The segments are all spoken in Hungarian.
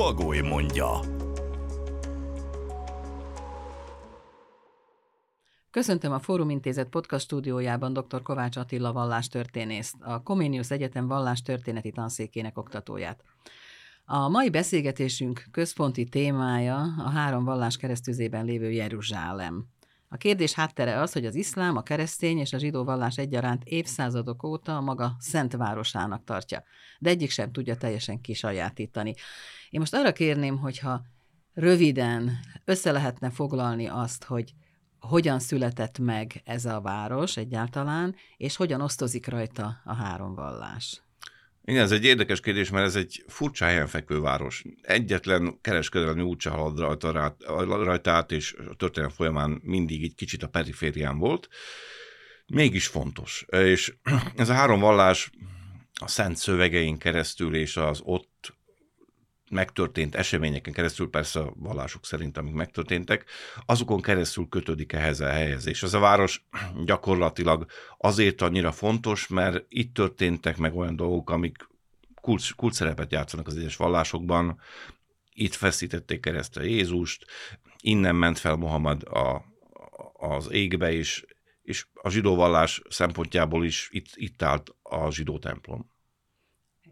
Bagoly mondja. Köszöntöm a Fórum Intézet podcast stúdiójában dr. Kovács Attila vallástörténészt, a Comenius Egyetem vallástörténeti tanszékének oktatóját. A mai beszélgetésünk központi témája a három vallás keresztüzében lévő Jeruzsálem. A kérdés háttere az, hogy az iszlám, a keresztény és a zsidó vallás egyaránt évszázadok óta a maga szent városának tartja, de egyik sem tudja teljesen kisajátítani. Én most arra kérném, hogyha röviden össze lehetne foglalni azt, hogy hogyan született meg ez a város egyáltalán, és hogyan osztozik rajta a három vallás. Igen, ez egy érdekes kérdés, mert ez egy furcsa helyen fekvő város. Egyetlen kereskedelmi út se halad rajta, rajta át, és a történelem folyamán mindig egy kicsit a periférián volt. Mégis fontos. És ez a három vallás a szent szövegein keresztül és az ott megtörtént eseményeken keresztül, persze a vallások szerint, amik megtörténtek, azokon keresztül kötődik ehhez a helyhez. És ez a város gyakorlatilag azért annyira fontos, mert itt történtek meg olyan dolgok, amik kulcs, kulcs szerepet játszanak az egyes vallásokban. Itt feszítették keresztre Jézust, innen ment fel Mohamed a, az égbe, és, és a zsidó vallás szempontjából is itt, itt állt a zsidó templom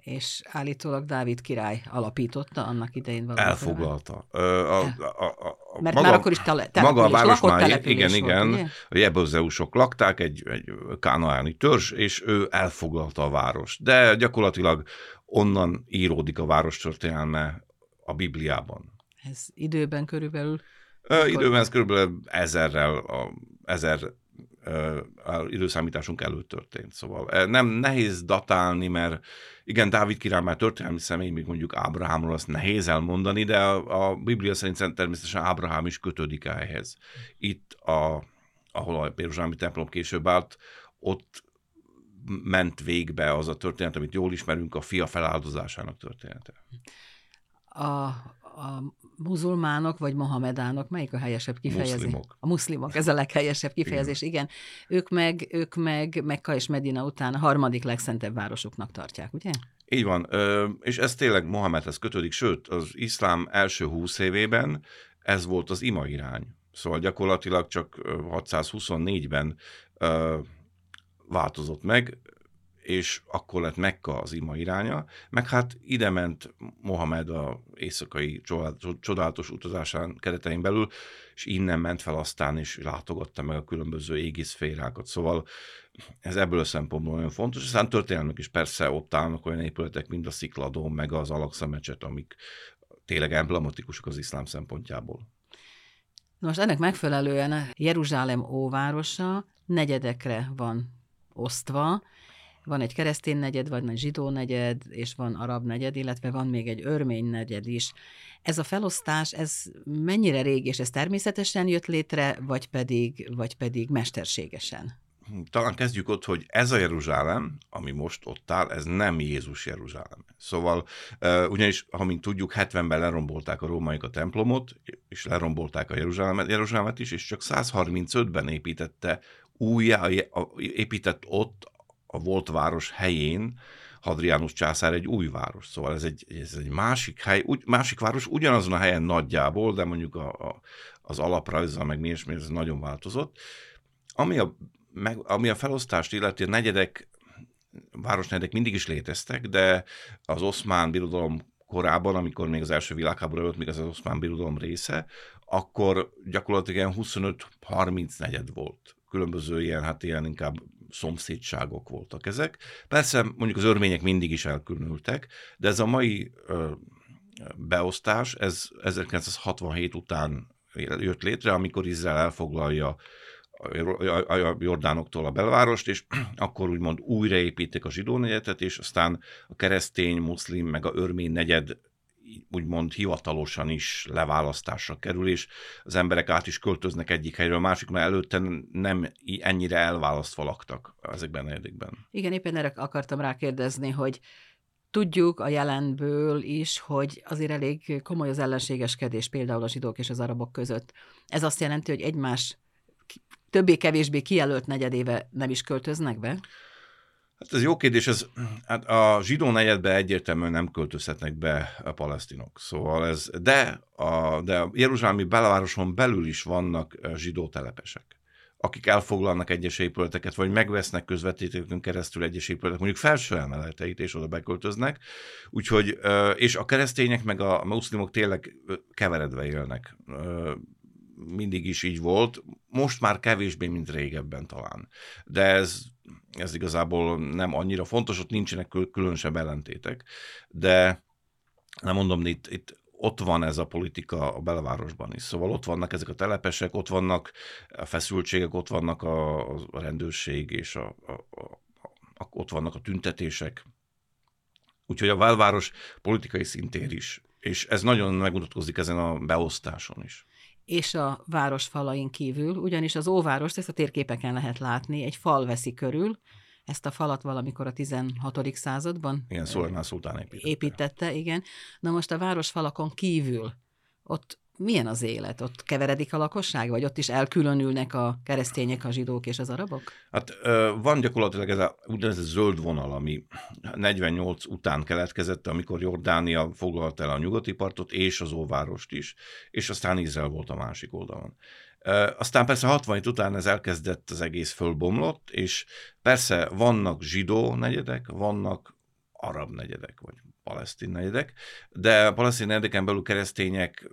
és állítólag Dávid király alapította annak idején valamit. Elfoglalta. A, a, a, a, Mert maga, már akkor is tele, maga a város már, igen, igen, volt, a jebőzeusok lakták, egy, egy kánaáni törzs, és ő elfoglalta a város. De gyakorlatilag onnan íródik a város történelme a Bibliában. Ez időben körülbelül? Ö, időben ez körülbelül ezerrel, a, ezer időszámításunk előtt történt. Szóval nem nehéz datálni, mert igen, Dávid király már történelmi személy, még mondjuk Ábrahámról azt nehéz elmondani, de a, a Biblia szerint természetesen Ábrahám is kötődik ehhez. Itt, a, ahol a Jeruzsálemi templom később állt, ott ment végbe az a történet, amit jól ismerünk, a fia feláldozásának története. A, a muzulmánok vagy mohamedánok, melyik a helyesebb kifejezés? Muszlimok. A muszlimok, ez a leghelyesebb kifejezés, igen. igen. Ők meg, ők meg Mekka és Medina után a harmadik legszentebb városuknak tartják, ugye? Így van, és ez tényleg Mohamedhez kötődik, sőt, az iszlám első húsz évében ez volt az ima irány. Szóval gyakorlatilag csak 624-ben változott meg, és akkor lett Mekka az ima iránya, meg hát ide ment Mohamed a éjszakai csodálatos utazásán keretein belül, és innen ment fel aztán, és látogatta meg a különböző égi szférákat. Szóval ez ebből a szempontból nagyon fontos. Aztán történelmek is persze ott állnak olyan épületek, mint a Szikladó, meg az Alaksa mecset, amik tényleg emblematikusak az iszlám szempontjából. Most ennek megfelelően Jeruzsálem óvárosa negyedekre van osztva, van egy keresztény negyed, van egy zsidó negyed, és van arab negyed, illetve van még egy örmény negyed is. Ez a felosztás, ez mennyire régi, és ez természetesen jött létre, vagy pedig, vagy pedig mesterségesen? Talán kezdjük ott, hogy ez a Jeruzsálem, ami most ott áll, ez nem Jézus Jeruzsálem. Szóval, ugyanis, ha mint tudjuk, 70-ben lerombolták a rómaiak a templomot, és lerombolták a Jeruzsálemet, Jeruzsálemet is, és csak 135-ben építette újjá, épített ott a volt város helyén Hadrianus császár egy új város. Szóval ez egy, ez egy másik hely, úgy, másik város ugyanazon a helyen nagyjából, de mondjuk a, a, az alaprajzzal meg mi és mi, ez nagyon változott. Ami a, meg, ami a felosztást illeti, a negyedek, városnegyedek mindig is léteztek, de az oszmán birodalom korában, amikor még az első világháború volt, még az, az oszmán birodalom része, akkor gyakorlatilag 25-30 negyed volt. Különböző ilyen, hát ilyen inkább szomszédságok voltak ezek. Persze mondjuk az örmények mindig is elkülönültek, de ez a mai beosztás, ez 1967 után jött létre, amikor Izrael elfoglalja a Jordánoktól a belvárost, és akkor úgymond újraépítik a zsidó negyedet, és aztán a keresztény, muszlim, meg a örmény negyed úgymond hivatalosan is leválasztásra kerül, és az emberek át is költöznek egyik helyről másik, mert előtte nem ennyire elválasztva laktak ezekben a negyedikben. Igen, éppen erre akartam rákérdezni, hogy Tudjuk a jelenből is, hogy azért elég komoly az ellenségeskedés például a zsidók és az arabok között. Ez azt jelenti, hogy egymás többé-kevésbé kijelölt negyedéve nem is költöznek be? Hát ez jó kérdés, ez, hát a zsidó negyedbe egyértelműen nem költözhetnek be a palesztinok. Szóval ez, de a, de a Jeruzsálemi belvároson belül is vannak zsidó telepesek akik elfoglalnak egyes épületeket, vagy megvesznek közvetítőkön keresztül egyes épületek, mondjuk felső emeleteit, és oda beköltöznek. Úgyhogy, és a keresztények meg a muszlimok tényleg keveredve élnek. Mindig is így volt, most már kevésbé, mint régebben talán. De ez, ez igazából nem annyira fontos, ott nincsenek különösebb ellentétek. De nem mondom, itt, itt ott van ez a politika a belvárosban is. Szóval ott vannak ezek a telepesek, ott vannak a feszültségek, ott vannak a, a rendőrség, és a, a, a, ott vannak a tüntetések. Úgyhogy a belváros politikai szintér is. És ez nagyon megmutatkozik ezen a beosztáson is és a város falain kívül, ugyanis az óvárost, ezt a térképeken lehet látni, egy fal veszi körül, ezt a falat valamikor a 16. században igen, Szolajmán szultán építette. építette. igen. Na most a városfalakon kívül ott milyen az élet? Ott keveredik a lakosság, vagy ott is elkülönülnek a keresztények, a zsidók és az arabok? Hát van gyakorlatilag ez a úgynevezett zöld vonal, ami 48 után keletkezett, amikor Jordánia foglalta el a nyugati partot és az óvárost is, és aztán Izrael volt a másik oldalon. Aztán persze 60 után ez elkezdett az egész fölbomlott, és persze vannak zsidó negyedek, vannak arab negyedek, vagy palesztin negyedek, de a palesztin negyedeken belül keresztények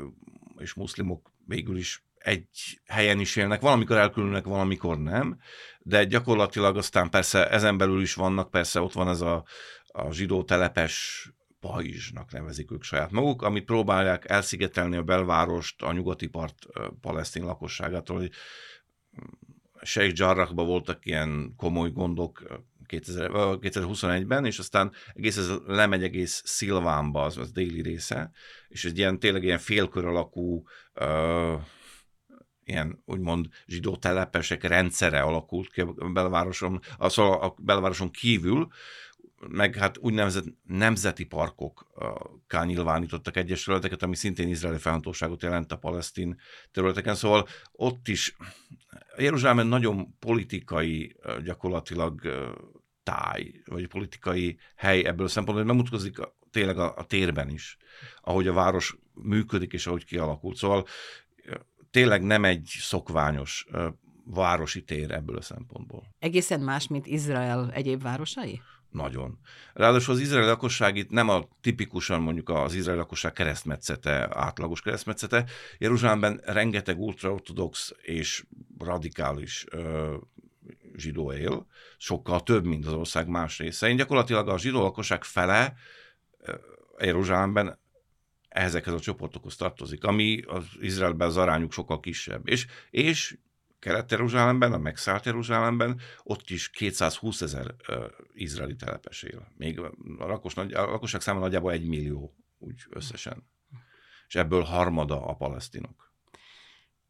és muszlimok végül is egy helyen is élnek, valamikor elkülönülnek, valamikor nem, de gyakorlatilag aztán persze ezen belül is vannak, persze ott van ez a, a zsidó telepes Pajzsnak nevezik ők saját maguk, amit próbálják elszigetelni a belvárost a nyugati part palesztin lakosságától, hogy Sheikh Jarrahban voltak ilyen komoly gondok 2021-ben, és aztán egész ez lemegy egész Szilvánba, az, az déli része, és egy ilyen tényleg ilyen félkör alakú uh, ilyen úgymond zsidó telepesek rendszere alakult ki a belvároson, a, szóval a belvároson kívül, meg hát úgynevezett nemzeti parkokkal nyilvánítottak egyes területeket, ami szintén izraeli felhatóságot jelent a palesztin területeken. Szóval ott is Jeruzsálem nagyon politikai gyakorlatilag táj, vagy politikai hely ebből a szempontból, hogy megmutatkozik tényleg a, a térben is, ahogy a város működik és ahogy kialakult. Szóval tényleg nem egy szokványos városi tér ebből a szempontból. Egészen más, mint Izrael egyéb városai? Nagyon. Ráadásul az izraeli lakosság itt nem a tipikusan mondjuk az izraeli lakosság keresztmetszete, átlagos keresztmetszete. Jeruzsálemben rengeteg ultraortodox és radikális ö, zsidó él, sokkal több, mint az ország más részein. Gyakorlatilag a zsidó lakosság fele Jeruzsálemben ezekhez a csoportokhoz tartozik, ami az Izraelben az arányuk sokkal kisebb. És, és Kelet-Jeruzsálemben, a megszállt Jeruzsálemben, ott is 220 ezer uh, izraeli telepes él. Még a, lakos, a lakosság száma nagyjából egy millió, úgy összesen. És ebből harmada a palesztinok.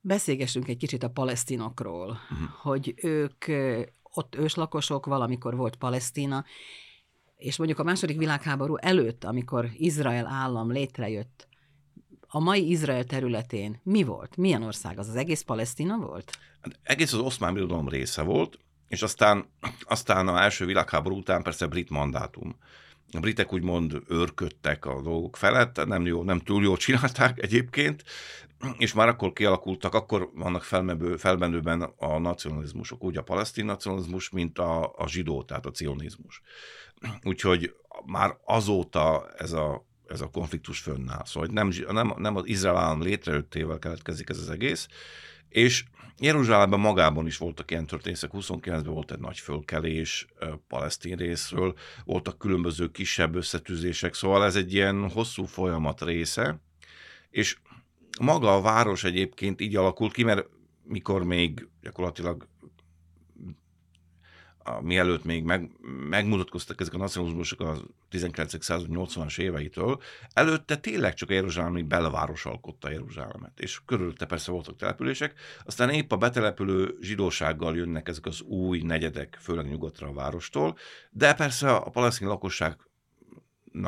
Beszélgessünk egy kicsit a palesztinokról, uh-huh. hogy ők ott őslakosok, valamikor volt Palesztina, és mondjuk a második világháború előtt, amikor Izrael állam létrejött, a mai Izrael területén mi volt? Milyen ország az? Az egész Palesztina volt? Hát egész az oszmán birodalom része volt, és aztán, aztán a első világháború után persze brit mandátum. A britek úgymond őrködtek a dolgok felett, nem, jó, nem túl jól csinálták egyébként, és már akkor kialakultak, akkor vannak felmenő, felmenőben a nacionalizmusok, úgy a palesztin nacionalizmus, mint a, a zsidó, tehát a cionizmus. Úgyhogy már azóta ez a ez a konfliktus fönnáll. Szóval nem, nem, nem az Izrael állam létrejöttével keletkezik ez az egész, és Jeruzsálemben magában is voltak ilyen történészek, 29-ben volt egy nagy fölkelés palesztin részről, voltak különböző kisebb összetűzések, szóval ez egy ilyen hosszú folyamat része, és maga a város egyébként így alakult ki, mert mikor még gyakorlatilag a, mielőtt még meg, megmutatkoztak ezek a nacionalizmusok a 19. század 80-as éveitől, előtte tényleg csak a Jeruzsálemi belváros alkotta Jeruzsálemet, és körülötte persze voltak települések, aztán épp a betelepülő zsidósággal jönnek ezek az új negyedek, főleg nyugatra a várostól, de persze a palesztin lakosság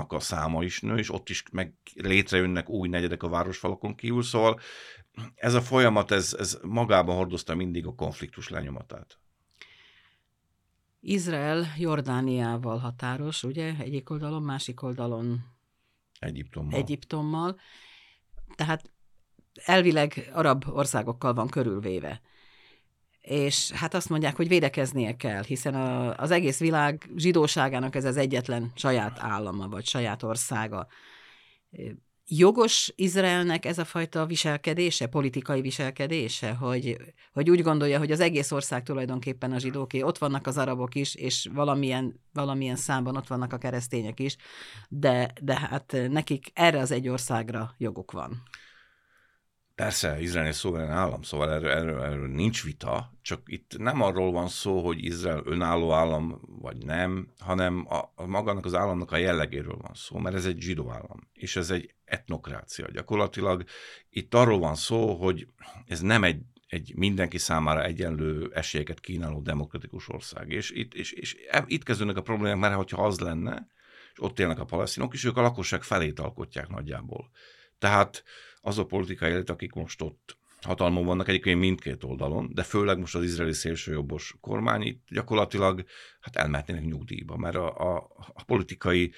a száma is nő, és ott is meg létrejönnek új negyedek a városfalakon kívül, szóval ez a folyamat, ez, ez magában hordozta mindig a konfliktus lenyomatát. Izrael Jordániával határos, ugye? Egyik oldalon, másik oldalon Egyiptommal. Egyiptommal. Tehát elvileg arab országokkal van körülvéve. És hát azt mondják, hogy védekeznie kell, hiszen a, az egész világ zsidóságának ez az egyetlen saját állama, vagy saját országa jogos Izraelnek ez a fajta viselkedése, politikai viselkedése, hogy, hogy úgy gondolja, hogy az egész ország tulajdonképpen a zsidóké, ott vannak az arabok is, és valamilyen, valamilyen számban ott vannak a keresztények is, de, de hát nekik erre az egy országra joguk van. Persze, Izrael egy szuverén állam, szóval erről, erről, erről nincs vita, csak itt nem arról van szó, hogy Izrael önálló állam vagy nem, hanem a, a magának az államnak a jellegéről van szó, mert ez egy zsidó állam, és ez egy etnokrácia. Gyakorlatilag itt arról van szó, hogy ez nem egy egy mindenki számára egyenlő esélyeket kínáló demokratikus ország. És itt, és, és e, itt kezdődnek a problémák, mert hogyha az lenne, és ott élnek a palesztinok, és ők a lakosság felét alkotják nagyjából. Tehát az a politikai élet, akik most ott hatalmon vannak egyébként mindkét oldalon, de főleg most az izraeli szélsőjobbos kormány itt gyakorlatilag hát elmehetnének nyugdíjba, mert a, a, a politikai,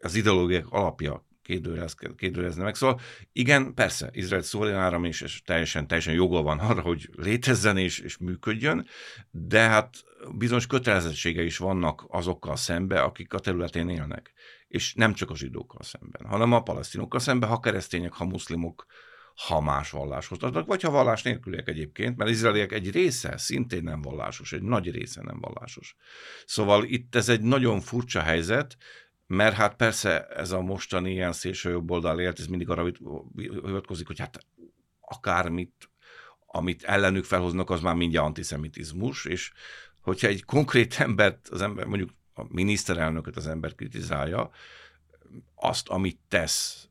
az ideológiák alapja kérdőrez, kérdőrezne meg. Szóval igen, persze, Izrael szuverén áram is, és teljesen, teljesen joga van arra, hogy létezzen és, és működjön, de hát bizonyos kötelezettsége is vannak azokkal szembe, akik a területén élnek és nem csak a zsidókkal szemben, hanem a palesztinokkal szemben, ha keresztények, ha muszlimok, ha más valláshoz tartanak, vagy ha vallás nélküliek egyébként, mert izraeliek egy része szintén nem vallásos, egy nagy része nem vallásos. Szóval itt ez egy nagyon furcsa helyzet, mert hát persze ez a mostani ilyen szélső jobb oldal élt, ez mindig arra hivatkozik, hogy hát akármit, amit ellenük felhoznak, az már mindjárt antiszemitizmus, és hogyha egy konkrét embert az ember mondjuk a miniszterelnököt az ember kritizálja, azt, amit tesz,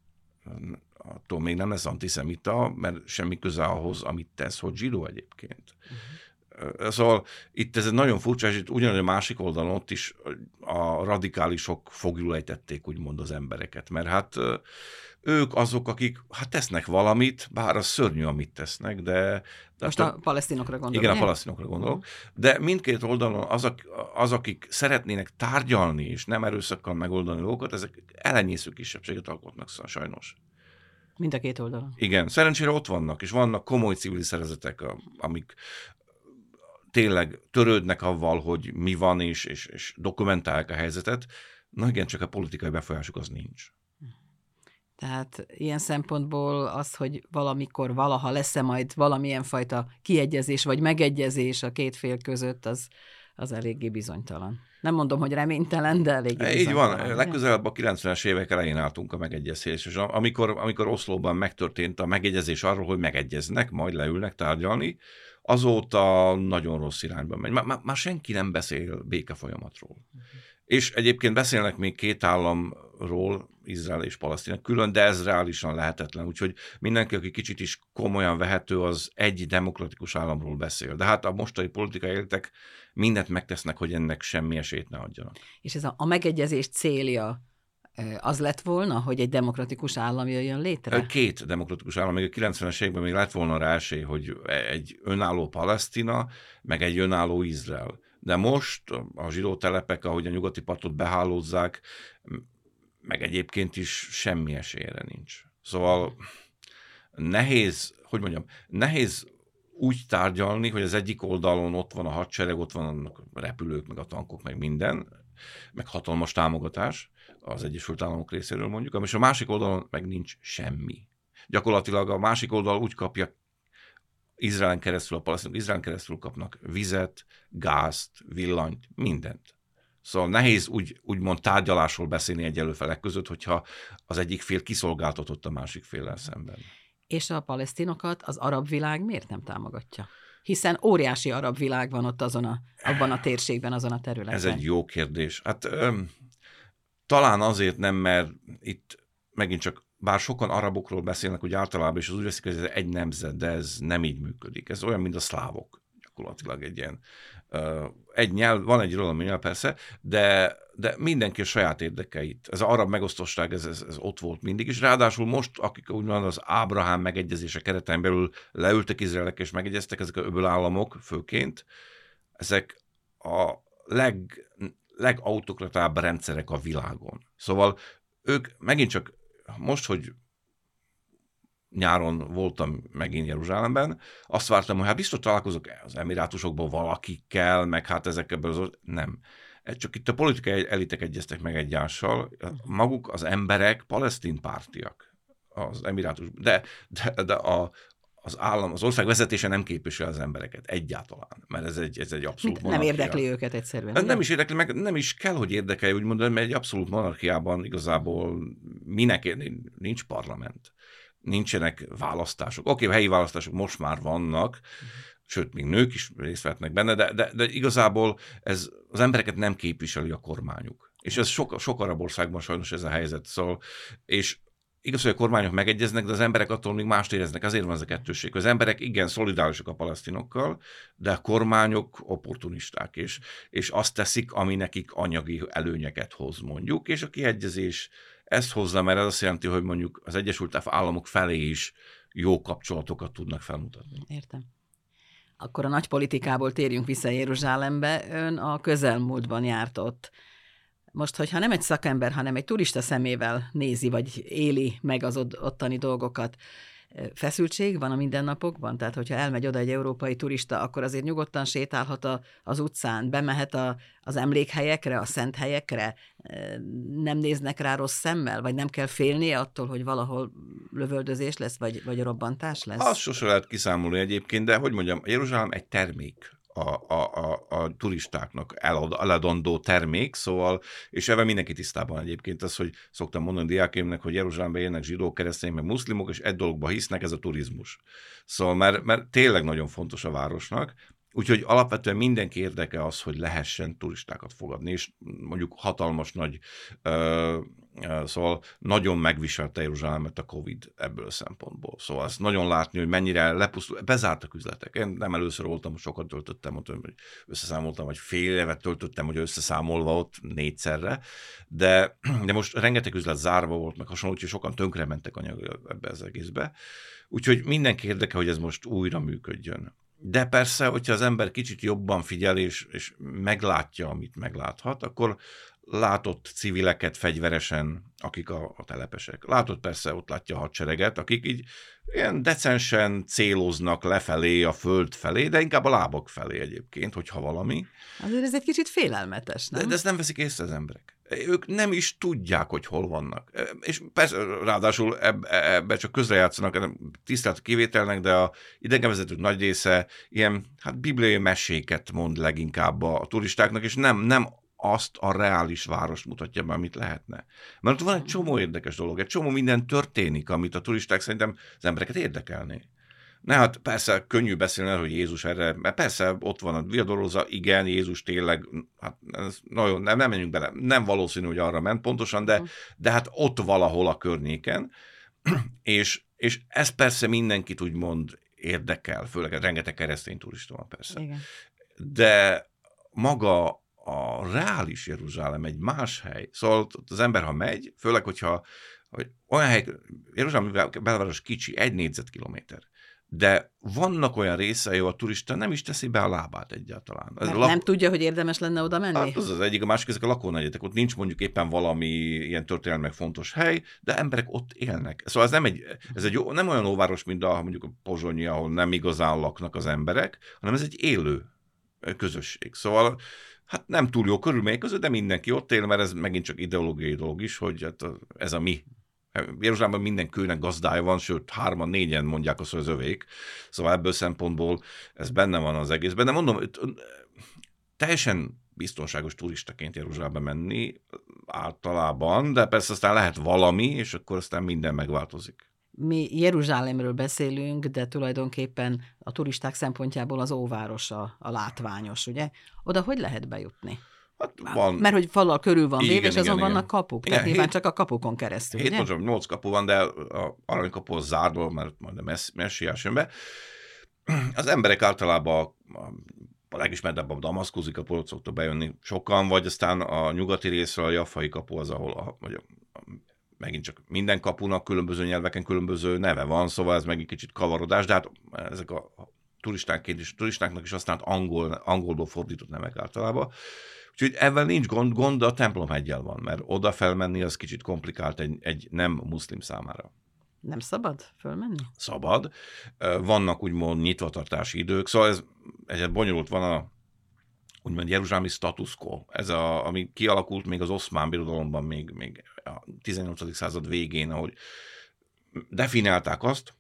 attól még nem lesz antiszemita, mert semmi köze ahhoz, amit tesz, hogy zsidó egyébként. Uh-huh. Szóval itt ez egy nagyon furcsa, és itt ugyanúgy a másik oldalon ott is a radikálisok fogjuk ejtették úgymond az embereket, mert hát ők azok, akik hát tesznek valamit, bár az szörnyű, amit tesznek, de... de Most a, a palesztinokra gondolok. Igen, a palesztinokra gondolok. De mindkét oldalon az, az, akik szeretnének tárgyalni és nem erőszakkal megoldani dolgokat, ezek elenyésző kisebbséget alkotnak szóval sajnos. Mind a két oldalon. Igen, szerencsére ott vannak, és vannak komoly civil szervezetek, amik tényleg törődnek avval, hogy mi van, és, és, és dokumentálják a helyzetet. Na igen, csak a politikai befolyásuk az nincs. Tehát ilyen szempontból az, hogy valamikor, valaha lesz-e majd valamilyen fajta kiegyezés vagy megegyezés a két fél között, az, az eléggé bizonytalan. Nem mondom, hogy reménytelen, de eléggé Így van, legközelebb a 90-es évek elején álltunk a megegyezés, és amikor, amikor Oszlóban megtörtént a megegyezés arról, hogy megegyeznek, majd leülnek tárgyalni, azóta nagyon rossz irányba megy. Már, már senki nem beszél béke folyamatról. Uh-huh. És egyébként beszélnek még két államról, Izrael és Palesztina külön, de ez reálisan lehetetlen. Úgyhogy mindenki, aki kicsit is komolyan vehető, az egy demokratikus államról beszél. De hát a mostani politikai éltek mindent megtesznek, hogy ennek semmi esélyt ne adjanak. És ez a, a megegyezés célja az lett volna, hogy egy demokratikus állam jöjjön létre? Két demokratikus állam, még a 90-es években még lett volna rá esély, hogy egy önálló Palesztina, meg egy önálló Izrael. De most a zsidó telepek, ahogy a nyugati partot behálózzák, meg egyébként is semmi esélyre nincs. Szóval nehéz, hogy mondjam, nehéz úgy tárgyalni, hogy az egyik oldalon ott van a hadsereg, ott vannak a repülők, meg a tankok, meg minden, meg hatalmas támogatás az Egyesült Államok részéről mondjuk, és a másik oldalon meg nincs semmi. Gyakorlatilag a másik oldal úgy kapja Izraelen keresztül, a palesztinok Izraelen keresztül kapnak vizet, gázt, villanyt, mindent. Szóval nehéz úgy, úgymond tárgyalásról beszélni egy előfelek között, hogyha az egyik fél kiszolgáltatott a másik féllel szemben. És a palesztinokat az arab világ miért nem támogatja? hiszen óriási arab világ van ott azon a, abban a térségben, azon a területen. Ez egy jó kérdés. Hát öm, talán azért nem, mert itt megint csak bár sokan arabokról beszélnek, hogy általában, és az úgy veszik, hogy ez egy nemzet, de ez nem így működik. Ez olyan, mint a szlávok, gyakorlatilag egy ilyen egy nyelv, van egy irodalmi nyelv persze, de, de mindenki a saját érdekeit. Ez arab megosztosság, ez, ez, ez ott volt mindig, és ráadásul most, akik úgymond az Ábrahám megegyezése keretein belül leültek Izraelek és megegyeztek, ezek a öböl államok főként, ezek a leg, legautokratább rendszerek a világon. Szóval ők megint csak most, hogy nyáron voltam megint Jeruzsálemben, azt vártam, hogy hát biztos találkozok az emirátusokból valakikkel, meg hát ezekkel az... Nem. Csak itt a politikai elitek egyeztek meg egyással, maguk az emberek palesztin pártiak az emirátus, de, de, de a, az állam, az ország vezetése nem képvisel az embereket egyáltalán, mert ez egy, ez egy abszolút Nem monarchia. érdekli őket egyszerűen. Nem ugye? is érdekli, meg nem is kell, hogy érdekelje, úgy mondani, mert egy abszolút monarchiában igazából minek nincs parlament nincsenek választások. Oké, okay, helyi választások most már vannak, sőt, még nők is részt vehetnek benne, de, de, de igazából ez az embereket nem képviseli a kormányuk. És ez sok, sok arab országban sajnos ez a helyzet. Szóval, és igaz, hogy a kormányok megegyeznek, de az emberek attól még mást éreznek. Azért van ez a kettőség. Az emberek igen szolidárisak a palesztinokkal, de a kormányok opportunisták, és, és azt teszik, ami nekik anyagi előnyeket hoz, mondjuk, és a kiegyezés ezt hozza, mert ez azt jelenti, hogy mondjuk az Egyesült Államok felé is jó kapcsolatokat tudnak felmutatni. Értem. Akkor a nagy politikából térjünk vissza Jeruzsálembe. Ön a közelmúltban járt ott. Most, hogyha nem egy szakember, hanem egy turista szemével nézi, vagy éli meg az ottani dolgokat, feszültség van a mindennapokban? Tehát, hogyha elmegy oda egy európai turista, akkor azért nyugodtan sétálhat a, az utcán, bemehet a, az emlékhelyekre, a szent helyekre, nem néznek rá rossz szemmel, vagy nem kell félnie attól, hogy valahol lövöldözés lesz, vagy, vagy robbantás lesz? Azt sose lehet kiszámolni egyébként, de hogy mondjam, Jeruzsálem egy termék a, a, a, turistáknak elad, eladandó termék, szóval, és ebben mindenki tisztában egyébként az, hogy szoktam mondani diákémnek, hogy Jeruzsálemben élnek zsidók, keresztények, meg muszlimok, és egy dologba hisznek, ez a turizmus. Szóval, mert, mert tényleg nagyon fontos a városnak, Úgyhogy alapvetően mindenki érdeke az, hogy lehessen turistákat fogadni, és mondjuk hatalmas nagy, ö, ö, szóval nagyon megviselte Jeruzsálemet a Covid ebből a szempontból. Szóval ezt nagyon látni, hogy mennyire lepusztul, bezártak üzletek. Én nem először voltam, sokat töltöttem ott, hogy összeszámoltam, vagy fél évet töltöttem, hogy összeszámolva ott négyszerre, de, de most rengeteg üzlet zárva volt, meg hasonló, úgyhogy sokan tönkre mentek anyag ebbe az egészbe. Úgyhogy mindenki érdeke, hogy ez most újra működjön. De persze, hogyha az ember kicsit jobban figyel és, és meglátja, amit megláthat, akkor látott civileket fegyveresen, akik a, a telepesek. Látott persze, ott látja a hadsereget, akik így ilyen decensen céloznak lefelé, a föld felé, de inkább a lábak felé egyébként, hogyha valami. Azért ez egy kicsit félelmetes, nem? De, de ezt nem veszik észre az emberek. Ők nem is tudják, hogy hol vannak. És persze, ráadásul ebbe, ebbe csak közrejátszanak, tisztelt kivételnek, de a idegenvezetők nagy része ilyen hát bibliai meséket mond leginkább a turistáknak, és nem, nem azt a reális várost mutatja be, amit lehetne. Mert ott van egy csomó érdekes dolog, egy csomó minden történik, amit a turisták szerintem az embereket érdekelné. Ne, hát persze könnyű beszélni, hogy Jézus erre, mert persze ott van a viadoroza, igen, Jézus tényleg, hát ez nagyon, nem, nem menjünk bele, nem valószínű, hogy arra ment pontosan, de, de hát ott valahol a környéken, és, és ez persze mindenkit úgymond érdekel, főleg rengeteg keresztény turista van persze. Igen. De maga a reális Jeruzsálem egy más hely. Szóval az ember, ha megy, főleg, hogyha hogy olyan hely, Jeruzsálem belváros kicsi, egy négyzetkilométer de vannak olyan részei, ahol a turista nem is teszi be a lábát egyáltalán. Ez lak... Nem tudja, hogy érdemes lenne oda menni? Hát az az egyik, a másik, ezek a lakónegyetek. Ott nincs mondjuk éppen valami ilyen történelmek fontos hely, de emberek ott élnek. Szóval ez nem egy, ez egy nem olyan óváros, mint a, mondjuk a Pozsonyi, ahol nem igazán laknak az emberek, hanem ez egy élő közösség. Szóval hát nem túl jó körülmények között, de mindenki ott él, mert ez megint csak ideológiai dolog is, hogy hát ez a mi Jeruzsálemben minden kőnek gazdája van, sőt, hárman, négyen mondják azt, hogy az övék. Szóval ebből szempontból ez benne van az egészben. De mondom, teljesen biztonságos turistaként Jeruzsálembe menni általában, de persze aztán lehet valami, és akkor aztán minden megváltozik. mi Jeruzsálemről beszélünk, de tulajdonképpen a turisták szempontjából az óváros a, a látványos, ugye? Oda hogy lehet bejutni? Hát van. Mert hogy falal körül van Igen, véve, és igen, azon igen. vannak kapuk. Igen, Tehát nyilván csak a kapukon keresztül, Hét mondom, nyolc kapu van, de a aranykapu az zárva, mert majd a messiás jön be. Az emberek általában a, a, legismertebb a damaszkuszi kapu, ott szoktak bejönni sokan, vagy aztán a nyugati részről a jaffai kapu az, ahol a, vagy a, a, megint csak minden kapunak különböző nyelveken különböző neve van, szóval ez meg egy kicsit kavarodás, de hát ezek a, a turistánként is, turistáknak is használt angol, angolból fordított nevek általában. Úgyhogy ebben nincs gond, gond, a templomhegyel van, mert oda felmenni az kicsit komplikált egy, egy nem muszlim számára. Nem szabad fölmenni? Szabad. Vannak úgymond nyitvatartási idők, szóval ez egyet bonyolult van a úgymond jeruzsálemi status quo. Ez a, ami kialakult még az oszmán birodalomban, még, még a 18. század végén, ahogy definiálták azt,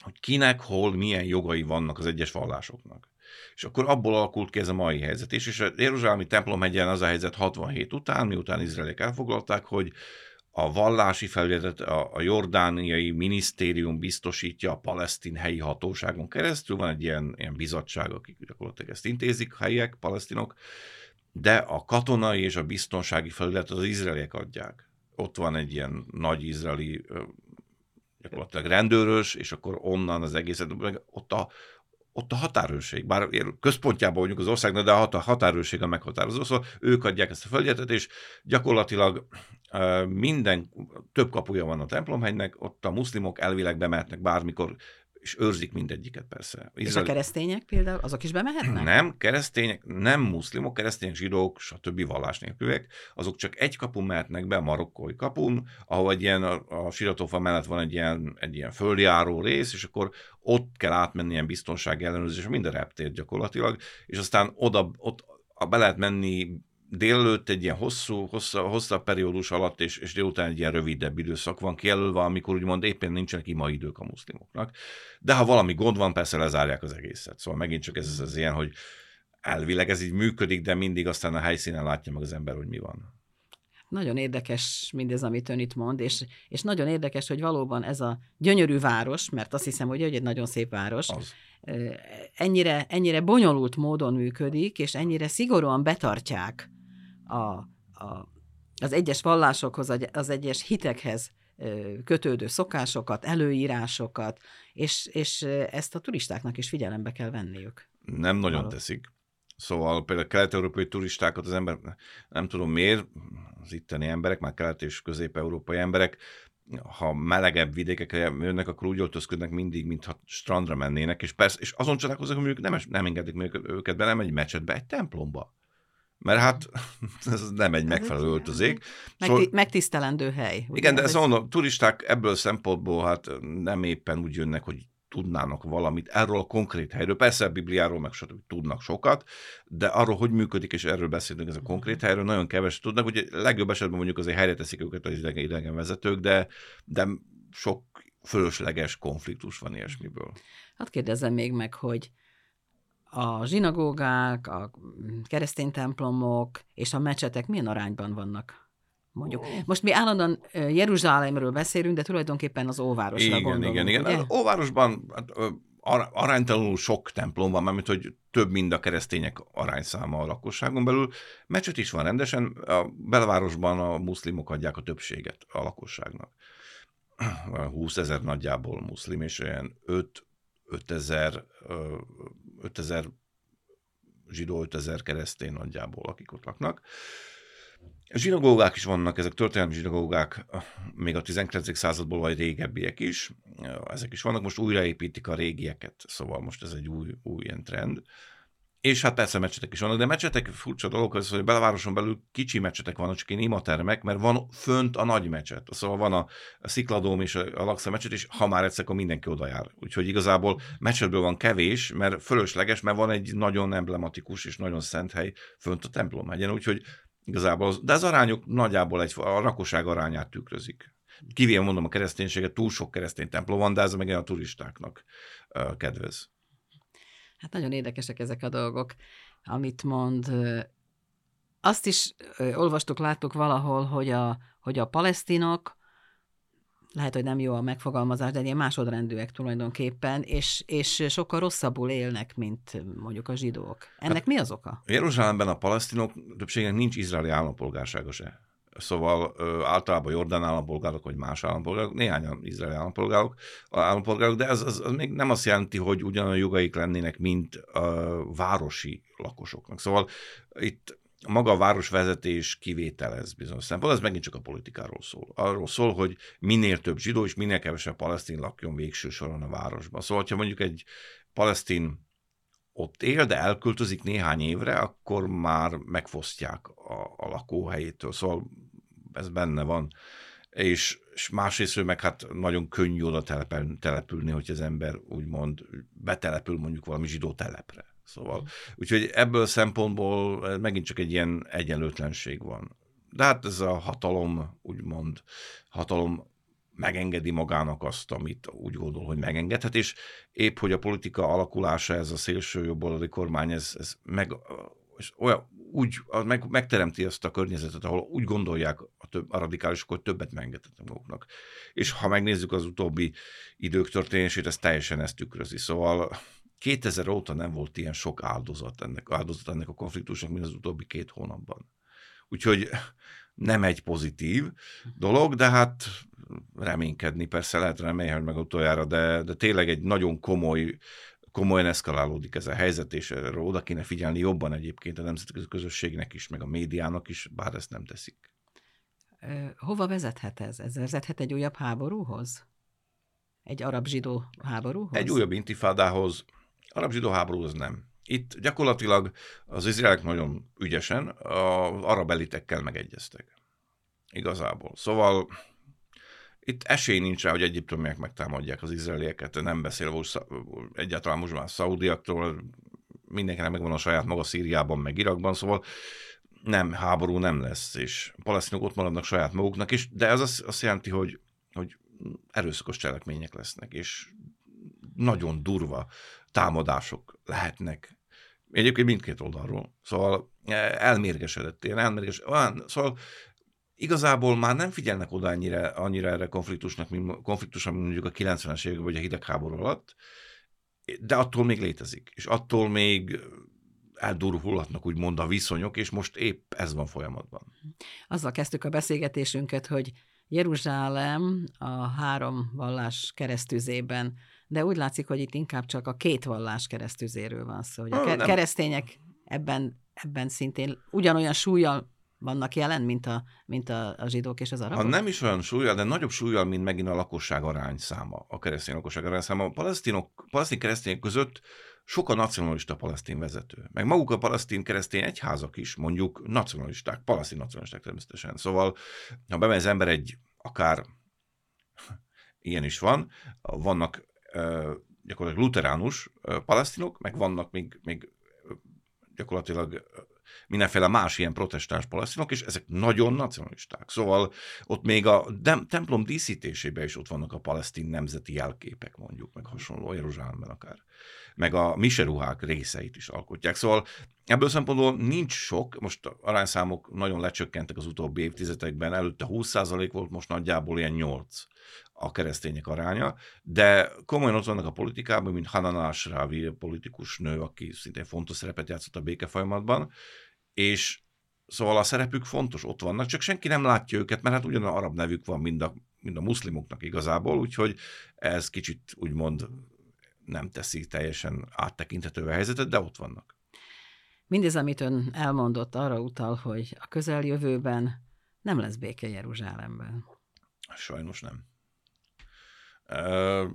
hogy kinek, hol, milyen jogai vannak az egyes vallásoknak. És akkor abból alakult ki ez a mai helyzet. És, és a Jeruzsálemi templomhegyen az a helyzet 67 után, miután izraeliek elfoglalták, hogy a vallási felületet a, jordániai minisztérium biztosítja a palesztin helyi hatóságon keresztül. Van egy ilyen, ilyen bizottság, akik gyakorlatilag ezt intézik, helyiek, palesztinok, de a katonai és a biztonsági felületet az izraeliek adják. Ott van egy ilyen nagy izraeli gyakorlatilag rendőrös, és akkor onnan az egészet, ott a, ott a határőrség, bár központjában vagyunk az országnak, de a hat- a határőrség a meghatározó, szóval ők adják ezt a felületet, és gyakorlatilag minden, több kapuja van a templomhegynek, ott a muszlimok elvileg bemehetnek bármikor, és őrzik mindegyiket persze. És a keresztények például, azok is bemehetnek? nem, keresztények, nem muszlimok, keresztények, zsidók, stb. vallás nélküliek, azok csak egy kapun mehetnek be, a marokkói kapun, ahol egy ilyen, a, a siratófa mellett van egy ilyen, egy ilyen földjáró rész, és akkor ott kell átmenni ilyen biztonsági ellenőrzés, minden reptér gyakorlatilag, és aztán oda, ott a- be lehet menni délelőtt egy ilyen hosszú, hossza, hosszabb periódus alatt, és, és délután egy ilyen rövidebb időszak van kijelölve, amikor úgymond éppen nincsenek ima idők a muszlimoknak. De ha valami gond van, persze lezárják az egészet. Szóval megint csak ez az, az ilyen, hogy elvileg ez így működik, de mindig aztán a helyszínen látja meg az ember, hogy mi van. Nagyon érdekes mindez, amit ön itt mond, és, és nagyon érdekes, hogy valóban ez a gyönyörű város, mert azt hiszem, hogy egy nagyon szép város, Az. ennyire, ennyire bonyolult módon működik, és ennyire szigorúan betartják a, a, az egyes vallásokhoz, az egyes hitekhez kötődő szokásokat, előírásokat, és, és ezt a turistáknak is figyelembe kell venniük. Nem nagyon Való. teszik. Szóval például kelet-európai turistákat az ember, nem tudom miért, az itteni emberek, már kelet- és közép-európai emberek, ha melegebb vidékekre jönnek, akkor úgy öltözködnek mindig, mintha strandra mennének, és persze, és azon csodálkoznak, hogy nem, nem engedik őket nem egy mecsetbe, egy templomba. Mert hát ez nem egy megfelelő öltözék. Megti- Szóval- megtisztelendő hely. ugye? Igen, de Ez ezt mondom, turisták ebből a szempontból hát nem éppen úgy jönnek, hogy tudnának valamit erről a konkrét helyről. Persze a Bibliáról meg stb. tudnak sokat, de arról, hogy működik, és erről beszélünk, ez a konkrét helyről, nagyon keveset tudnak. Ugye legjobb esetben mondjuk azért helyre teszik őket az idegen, idegen vezetők, de, de sok fölösleges konfliktus van ilyesmiből. Hadd kérdezzem még meg, hogy a zsinagógák, a mm, keresztény templomok és a mecsetek milyen arányban vannak? Mondjuk. Most mi állandóan Jeruzsálemről beszélünk, de tulajdonképpen az óvárosra igen, gondolunk. Igen, igen, igen. Óvárosban hát, aránytalanul sok templom van, mert hogy több, mind a keresztények arányszáma a lakosságon belül. Mecset is van rendesen, a belvárosban a muszlimok adják a többséget a lakosságnak. 20 ezer nagyjából muszlim, és olyan 5 5 ezer 5000 zsidó, 5000 keresztény nagyjából, akik ott laknak. Zsinagógák is vannak, ezek történelmi zsinagógák, még a 19. századból vagy régebbiek is, ezek is vannak, most újraépítik a régieket, szóval most ez egy új, új ilyen trend. És hát persze mecsetek is vannak, de mecsetek furcsa dolog, az, hogy belvároson belül kicsi mecsetek vannak, csak én imatermek, mert van fönt a nagy mecset. Szóval van a, a Szikladóm és a, a Laksza mecset, és ha már egyszer, akkor mindenki oda jár. Úgyhogy igazából mecsetből van kevés, mert fölösleges, mert van egy nagyon emblematikus és nagyon szent hely fönt a templomhegyen, úgyhogy igazából, az, de az arányok nagyjából egy, a rakosság arányát tükrözik. Kivéve mondom a kereszténységet, túl sok keresztény templom van, de ez meg a turistáknak kedvez. Hát nagyon érdekesek ezek a dolgok, amit mond. Azt is olvastuk, láttuk valahol, hogy a, hogy a palesztinok lehet, hogy nem jó a megfogalmazás, de ilyen másodrendűek tulajdonképpen, és, és sokkal rosszabbul élnek, mint mondjuk a zsidók. Ennek hát, mi az oka? Jeruzsálemben a palesztinok többségnek nincs izraeli állampolgársága se. Szóval általában Jordán állampolgárok, vagy más állampolgárok, néhányan izraeli állampolgárok, állampolgárok de ez, ez, ez még nem azt jelenti, hogy ugyanolyan jogaik lennének, mint a városi lakosoknak. Szóval itt maga a városvezetés kivételez bizonyos szempont, ez megint csak a politikáról szól. Arról szól, hogy minél több zsidó és minél kevesebb palesztin lakjon végső soron a városban. Szóval, ha mondjuk egy palesztin ott él, de elköltözik néhány évre, akkor már megfosztják a, a lakóhelyétől. Szóval ez benne van. És, és másrészt meg hát nagyon könnyű oda települ, települni, hogy az ember úgymond betelepül mondjuk valami zsidó telepre. Szóval, úgyhogy ebből a szempontból megint csak egy ilyen egyenlőtlenség van. De hát ez a hatalom, úgymond, hatalom megengedi magának azt, amit úgy gondol, hogy megengedhet, és épp, hogy a politika alakulása, ez a szélső jobboldali kormány, ez, ez meg, és olyan, úgy meg, megteremti ezt a környezetet, ahol úgy gondolják a, több, a radikálisok, hogy többet megengedhetnek maguknak. És ha megnézzük az utóbbi idők történését, ez teljesen ezt tükrözi. Szóval 2000 óta nem volt ilyen sok áldozat ennek, áldozat ennek a konfliktusnak, mint az utóbbi két hónapban. Úgyhogy nem egy pozitív dolog, de hát reménykedni persze lehet hogy meg utoljára, de, de tényleg egy nagyon komoly, komolyan eszkalálódik ez a helyzet, és erre oda kéne figyelni jobban egyébként a nemzetközi közösségnek is, meg a médiának is, bár ezt nem teszik. Hova vezethet ez? Ez vezethet egy újabb háborúhoz? Egy arab-zsidó háborúhoz? Egy újabb intifádához, arab-zsidó háború az nem. Itt gyakorlatilag az izraelek nagyon ügyesen az arab elitekkel megegyeztek. Igazából. Szóval itt esély nincs rá, hogy egyiptomiek megtámadják az izraelieket, nem beszélve egyáltalán most már szaudiaktól, mindenkinek megvan a saját maga Szíriában, meg Irakban, szóval nem, háború nem lesz, és a palesztinok ott maradnak saját maguknak is, de ez azt, azt jelenti, hogy, hogy erőszakos cselekmények lesznek, és nagyon durva támadások lehetnek. Egyébként mindkét oldalról. Szóval e, elmérgesedett, ilyen elmérges, olyan, szóval igazából már nem figyelnek oda annyira, annyira erre konfliktusnak, mint, konfliktusnak, mint mondjuk a 90-es években, vagy a hidegháború alatt, de attól még létezik, és attól még eldurulhatnak úgymond a viszonyok, és most épp ez van folyamatban. Azzal kezdtük a beszélgetésünket, hogy Jeruzsálem a három vallás keresztüzében de úgy látszik, hogy itt inkább csak a két vallás keresztüzéről van szó. Hogy a ke- keresztények ebben, ebben szintén ugyanolyan súlyjal vannak jelen, mint a, mint a, a zsidók és az arabok? Ha nem is olyan súlyjal, de nagyobb súlyjal, mint megint a lakosság arány száma, a keresztény lakosság arány száma. A palesztinok, palesztin keresztények között sok a nacionalista palesztin vezető. Meg maguk a palesztin keresztény egyházak is, mondjuk nacionalisták, palesztin nacionalisták természetesen. Szóval, ha bemegy az ember egy akár ilyen is van, vannak gyakorlatilag luteránus palesztinok, meg vannak még, még gyakorlatilag mindenféle más ilyen protestáns palesztinok, és ezek nagyon nacionalisták. Szóval ott még a templom díszítésében is ott vannak a palesztin nemzeti jelképek, mondjuk, meg hasonló, Jeruzsálemben akár. Meg a miseruhák részeit is alkotják. Szóval ebből szempontból nincs sok, most arányszámok nagyon lecsökkentek az utóbbi évtizedekben, előtte 20% volt, most nagyjából ilyen 8 a keresztények aránya, de komolyan ott vannak a politikában, mint Hanan Ashravi, politikus nő, aki szintén fontos szerepet játszott a békefolyamatban, és szóval a szerepük fontos, ott vannak, csak senki nem látja őket, mert hát ugyanaz arab nevük van, mind a, mind a muszlimoknak igazából, úgyhogy ez kicsit úgymond nem teszi teljesen áttekinthetővé a helyzetet, de ott vannak. Mindez, amit ön elmondott, arra utal, hogy a közeljövőben nem lesz béke Jeruzsálemben. Sajnos nem. Uh,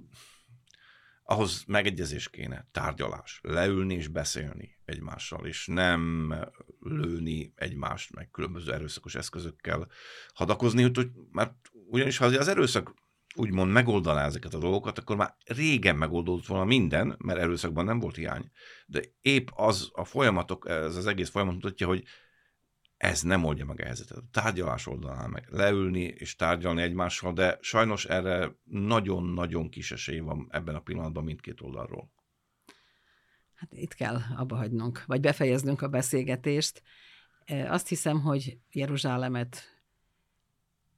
ahhoz megegyezés kéne, tárgyalás, leülni és beszélni egymással, és nem lőni egymást, meg különböző erőszakos eszközökkel hadakozni, hogy, mert ugyanis ha az erőszak úgymond megoldaná ezeket a dolgokat, akkor már régen megoldódott volna minden, mert erőszakban nem volt hiány. De épp az a folyamatok, ez az egész folyamat mutatja, hogy ez nem oldja meg a helyzetet. A tárgyalás oldalán meg leülni és tárgyalni egymással, de sajnos erre nagyon-nagyon kis esély van ebben a pillanatban mindkét oldalról. Hát itt kell abba hagynunk, vagy befejeznünk a beszélgetést. Azt hiszem, hogy Jeruzsálemet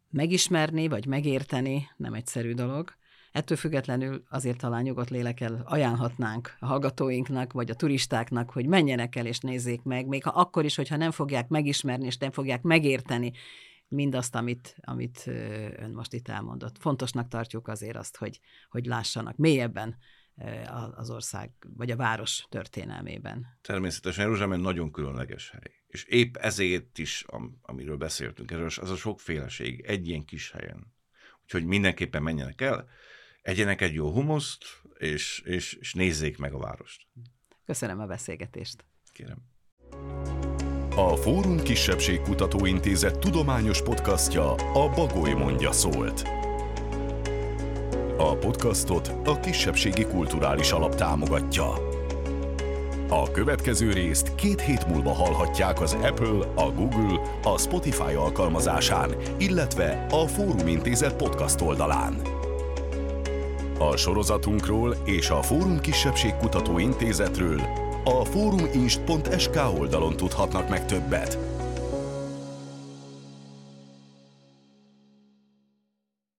megismerni vagy megérteni nem egyszerű dolog. Ettől függetlenül azért talán nyugodt lélekkel ajánlhatnánk a hallgatóinknak, vagy a turistáknak, hogy menjenek el és nézzék meg, még ha akkor is, hogyha nem fogják megismerni és nem fogják megérteni mindazt, amit, amit ön most itt elmondott. Fontosnak tartjuk azért azt, hogy, hogy lássanak mélyebben az ország, vagy a város történelmében. Természetesen Jeruzsálem nagyon különleges hely. És épp ezért is, am, amiről beszéltünk, ez az a sokféleség egy ilyen kis helyen. Úgyhogy mindenképpen menjenek el, egyenek egy jó humuszt, és, és, és nézzék meg a várost. Köszönöm a beszélgetést. Kérem. A Fórum Kisebbség Kutatóintézet tudományos podcastja a Bagoly mondja szólt. A podcastot a Kisebbségi Kulturális Alap támogatja. A következő részt két hét múlva hallhatják az Apple, a Google, a Spotify alkalmazásán, illetve a Fórum Intézet podcast oldalán. A sorozatunkról és a Fórum Kisebbség Kutató Intézetről a fóruminst.sk oldalon tudhatnak meg többet.